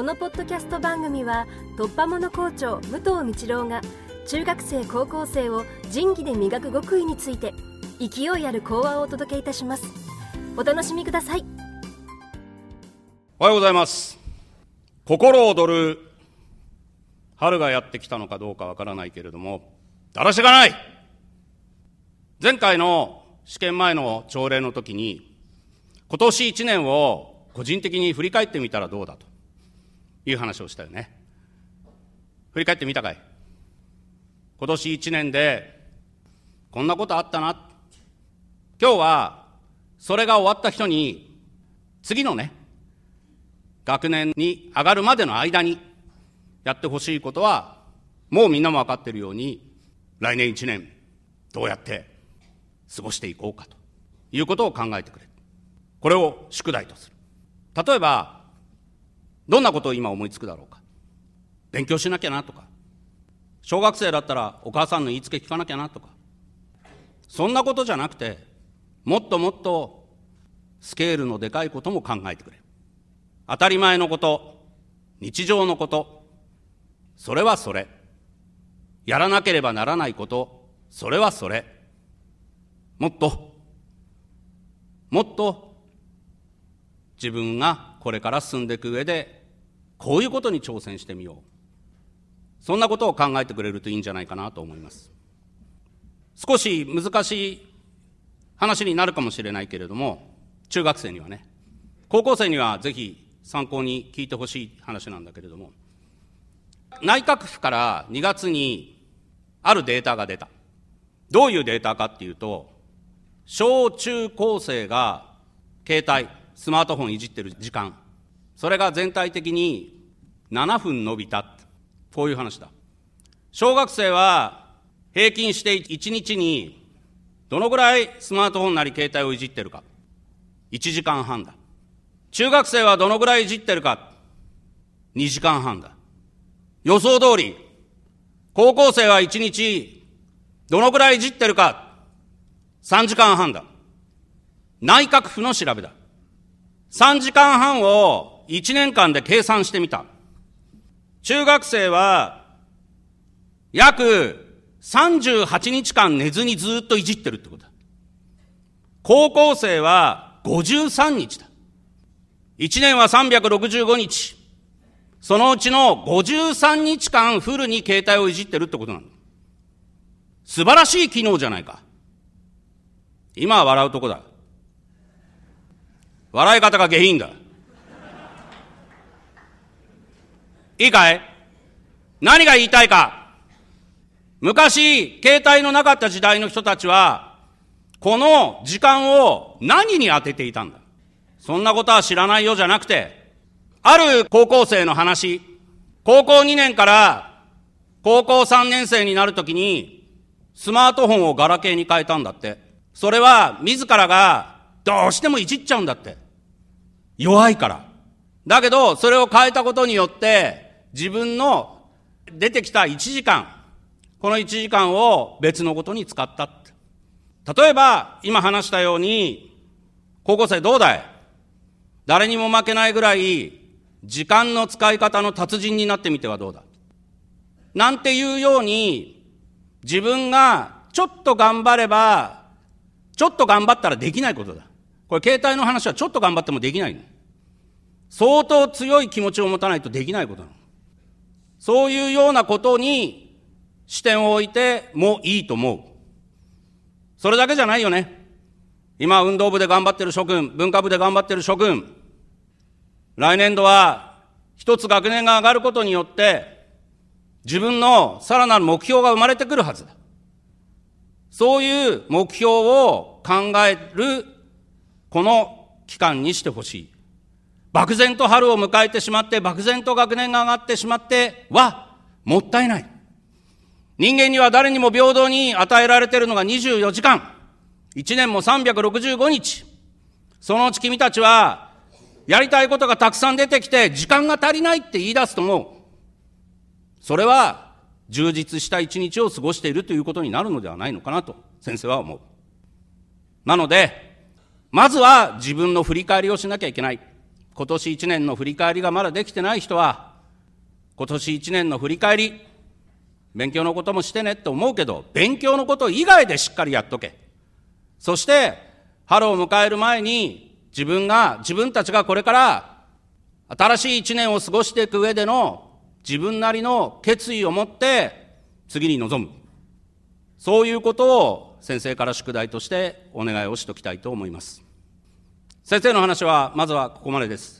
このポッドキャスト番組は突破者校長武藤道郎が中学生高校生を仁義で磨く極意について勢いある講話をお届けいたします。お楽しみください。おはようございます。心躍る春がやってきたのかどうかわからないけれどもだらしがない。前回の試験前の朝礼の時に今年1年を個人的に振り返ってみたらどうだと。いう話をしたよね。振り返ってみたかい。今年1年でこんなことあったな。今日はそれが終わった人に次のね学年に上がるまでの間にやってほしいことはもうみんなも分かっているように来年1年どうやって過ごしていこうかということを考えてくれ。これを宿題とする。例えばどんなことを今思いつくだろうか？勉強しなきゃなとか？小学生だったらお母さんの言いつけ聞かなきゃなとか？そんなことじゃなくてもっともっとスケールのでかいことも考えてくれ。当たり前のこと日常のことそれはそれ。やらなければならないことそれはそれ。もっともっと自分がこれから進んでいく上でこういうことに挑戦してみよう。そんなことを考えてくれるといいんじゃないかなと思います。少し難しい話になるかもしれないけれども中学生にはね。高校生にはぜひ参考に聞いてほしい話なんだけれども。内閣府から2月にあるデータが出た。どういうデータかっていうと小中高生が携帯スマートフォンいじってる時間。それが全体的に7分伸びたこういう話だ小学生は平均して1日にどのぐらいスマートフォンなり携帯をいじってるか。1時間半だ。中学生はどのぐらいいじってるか。2時間半だ。予想通り、高校生は1日どのぐらいいじってるか。3時間半だ。内閣府の調べだ。3時間半を1年間で計算してみた。中学生は約38日間寝ずにずっといじってるってことだ。高校生は53日だ。1年は365日。そのうちの53日間フルに携帯をいじってるってことなんだ。素晴らしい機能じゃないか。今は笑うとこだ。笑い方が下品だ。いいかい何が言いたいか昔、携帯のなかった時代の人たちは、この時間を何に当てていたんだそんなことは知らないよじゃなくて、ある高校生の話、高校2年から高校3年生になるときに、スマートフォンをガラケーに変えたんだって。それは自らがどうしてもいじっちゃうんだって。弱いから。だけど、それを変えたことによって、自分の出てきた1時間、この1時間を別のことに使った。例えば、今話したように、高校生どうだい？誰にも負けないぐらい、時間の使い方の達人になってみてはどうだ？なんていうように、自分がちょっと頑張れば、ちょっと頑張ったらできないことだ。これ携帯の話はちょっと頑張ってもできないの。相当強い気持ちを持たないとできないことなの。そういうようなことに視点を置いてもいいと思う。それだけじゃないよね。今、運動部で頑張ってる諸君、文化部で頑張ってる諸君、来年度は一つ学年が上がることによって、自分のさらなる目標が生まれてくるはずだ。そういう目標を考える、この期間にしてほしい。漠然と春を迎えてしまって、漠然と学年が上がってしまっては、もったいない。人間には誰にも平等に与えられているのが24時間。1年も365日。そのうち君たちは、やりたいことがたくさん出てきて、時間が足りないって言い出すと思う。それは、充実した一日を過ごしているということになるのではないのかなと、先生は思う。なので、まずは自分の振り返りをしなきゃいけない。今年1年の振り返りがまだできてない人は、今年1年の振り返り、勉強のこともしてねって思うけど、勉強のこと以外でしっかりやっとけ。そして、春を迎える前に、自分が、自分たちがこれから、新しい一年を過ごしていく上での、自分なりの決意を持って、次に臨む。そういうことを先生から宿題としてお願いをしときたいと思います。先生の話は、まずはここまでです。